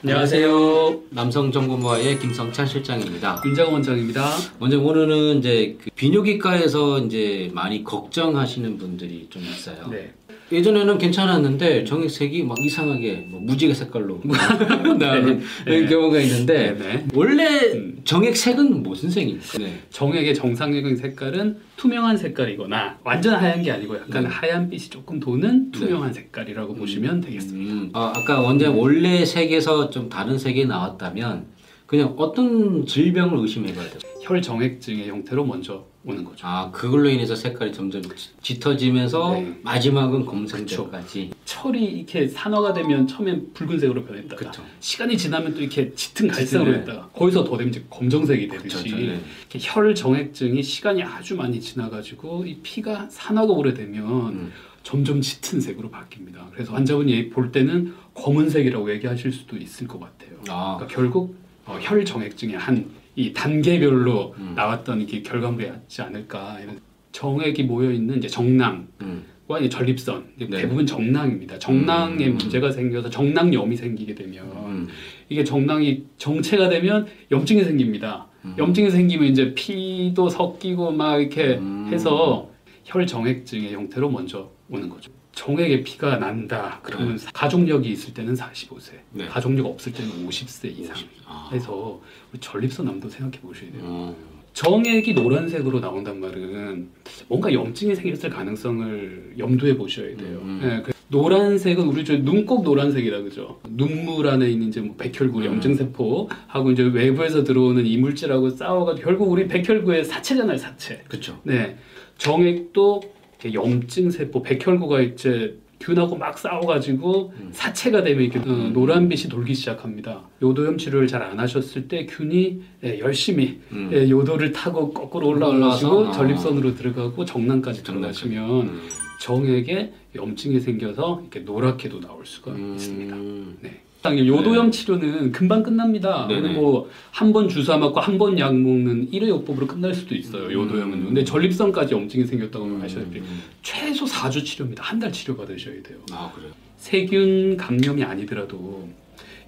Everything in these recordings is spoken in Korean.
안녕하세요. 남성정보모아의 김성찬 실장입니다. 윤장 원장입니다. 먼저 오늘은 이제 그 비뇨기과에서 이제 많이 걱정하시는 분들이 좀 있어요. 네. 예전에는 괜찮았는데 정액색이 막 이상하게 뭐 무지개 색깔로 나오는 네. 경우가 있는데 네, 네. 원래 음. 정액색은 무슨 색입니까? 네. 정액의 정상적인 색깔은 투명한 색깔이거나 완전 하얀 게 아니고 약간 네. 하얀 빛이 조금 도는 투명한 색깔이라고 보시면 되겠습니다. 음, 아, 아까 원장 원래 색에서 좀 다른 색이 나왔다면 그냥 어떤 질병을 의심해봐야 돼요? 혈 정액증의 형태로 먼저 오는 거죠. 아 그걸로 인해서 색깔이 점점 짙- 짙어지면서 네. 마지막은 검은색까지. 철이 이렇게 산화가 되면 처음엔 붉은색으로 변했다가 그쵸. 시간이 지나면 또 이렇게 짙은 갈색으로 짙은, 했다가 거기서 더 되면 이제 검정색이 되듯이 그쵸, 네. 이렇게 혈 정액증이 시간이 아주 많이 지나가지고 이 피가 산화가 오래되면 음. 점점 짙은 색으로 바뀝니다. 그래서 환자분이 볼 때는 검은색이라고 얘기하실 수도 있을 것 같아요. 아, 그러니까 결국 어, 혈 정액증의 한 이 단계별로 음. 나왔던 이게 결과물이었지 않을까. 이런 정액이 모여 있는 이제 정낭. 음. 과 이제 전립선 이제 네. 대부분 정낭입니다. 정낭에 음. 문제가 생겨서 정낭염이 생기게 되면 음. 이게 정낭이 정체가 되면 염증이 생깁니다. 음. 염증이 생기면 이제 피도 섞이고 막 이렇게 음. 해서 혈 정액증의 형태로 먼저 오는 거죠. 정액에 피가 난다. 그러면 가족력이 있을 때는 45세, 네. 가족력 없을 때는 50세 이상 아. 해서 우리 전립선암도 생각해 보셔야 돼요. 어. 정액이 노란색으로 나온단 말은 뭔가 염증이 생겼을 가능성을 염두에 보셔야 돼요. 음. 예, 그 노란색은 우리 저 눈곱 노란색이라 그죠. 눈물 안에 있는 이제 뭐 백혈구, 음. 염증세포 하고 이제 외부에서 들어오는 이물질하고 싸워가지고 결국 우리 백혈구의 사체잖아요, 사체. 그쵸. 네, 정액도 이렇게 염증 세포, 백혈구가 이제 균하고 막 싸워가지고 음. 사체가 되면 이렇게 어, 노란빛이 돌기 시작합니다. 요도염 치료를 잘 안 하셨을 때 균이 예, 열심히 음. 예, 요도를 타고 거꾸로 올라가가지고 올라와서? 아. 전립선으로 들어가고 정낭까지 정낭까지. 들어가시면 음. 정액에 염증이 생겨서 이렇게 노랗게도 나올 수가 있습니다. 음. 네. 당연히 요도염 치료는 금방 끝납니다. 그리고 한 번 주사 맞고 한 번 약 먹는 일회요법으로 끝날 수도 있어요. 요도염은. 음. 근데 전립선까지 염증이 생겼다고 음. 하셨다시피 최소 4주 치료입니다. 한 달 치료 받으셔야 돼요. 아 그래요. 세균 감염이 아니더라도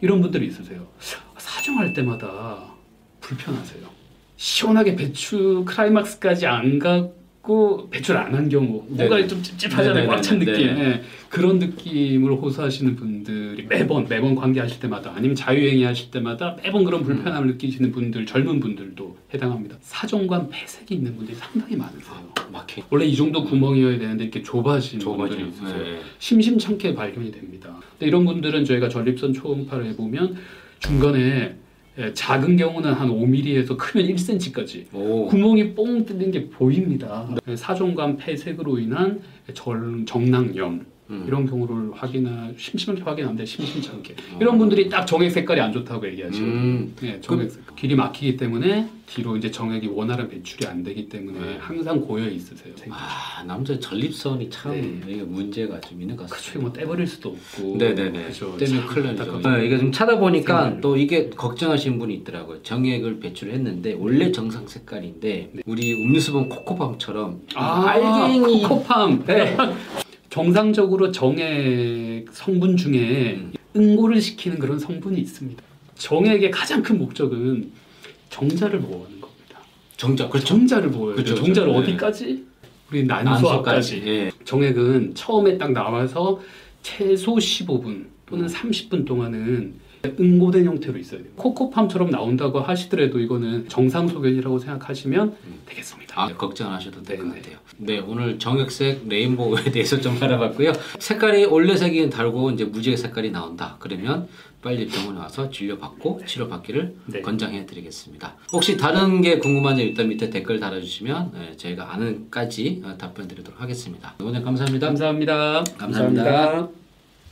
이런 분들이 있으세요. 사정할 때마다 불편하세요. 시원하게 배출 크라이막스까지 안 갖고 배출 안 한 경우 네네. 뭔가 좀 찝찝하잖아요. 네네네. 꽉찬 느낌. 네네. 예. 그런 느낌을 호소하시는 분들이 매번 매번 관계하실 때마다 아니면 자유행위 하실 때마다 매번 그런 불편함을 느끼시는 분들 젊은 분들도 해당합니다. 사정관 폐색이 있는 분들이 상당히 많으세요. 막혀. 원래 이 정도 구멍이어야 되는데 이렇게 좁아지는 좁아져. 분들이 있으세요. 네. 심심찮게 발견이 됩니다. 근데 이런 분들은 저희가 전립선 초음파를 해보면 중간에 예, 작은 경우는 한 5mm에서 크면 1cm까지 오. 구멍이 뽕 뚫린 게 보입니다. 예, 사정관 폐색으로 인한 절, 정낭염 음. 이런 경우를 확인하 심심하게 확인하는데 심심찮게 어. 이런 분들이 딱 정액 색깔이 안 좋다고 얘기하시거든요. 음. 예, 정액 색깔. 길이 막히기 때문에 뒤로 이제 정액이 원활한 배출이 안 되기 때문에 네. 항상 고여 있으세요. 아 남자 전립선이 참 네. 이게 문제가 좀 있는 것 같습니다. 뭐 떼버릴 수도 없고. 네네네. 참 큰일 나죠. 아, 이게 좀 찾아보니까 생각을. 또 이게 걱정하시는 분이 있더라고요. 정액을 배출했는데 원래 정상 색깔인데 우리 음료수 보면 코코팜처럼 아, 알갱이 코코팜. 네. 정상적으로 정액 성분 중에 음. 응고를 시키는 그런 성분이 있습니다. 정액의 가장 큰 목적은 정자를 보호하는 겁니다. 정자 그렇죠. 정자를 보호해요. 그렇죠, 정자를 그렇죠. 어디까지? 우리 난소압까지. 예. 정액은 처음에 딱 나와서 최소 15분 또는 음. 30분 동안은 응고된 형태로 있어야 돼요. 코코팜처럼 나온다고 하시더라도 이거는 정상 소견이라고 생각하시면 되겠습니다. 아, 걱정 안 하셔도 될 것. 같아요. 네, 오늘 정액색 레인보우에 대해서 좀 알아봤고요. 색깔이 원래 색이 달고 이제 무지개 색깔이 나온다. 그러면 빨리 병원에 와서 진료받고 치료받기를 네. 권장해 드리겠습니다. 혹시 다른 게 궁금한 점 일단 밑에 댓글 달아주시면 네, 저희가 아는까지 어, 답변 드리도록 하겠습니다. 오늘 감사합니다. 감사합니다. 감사합니다.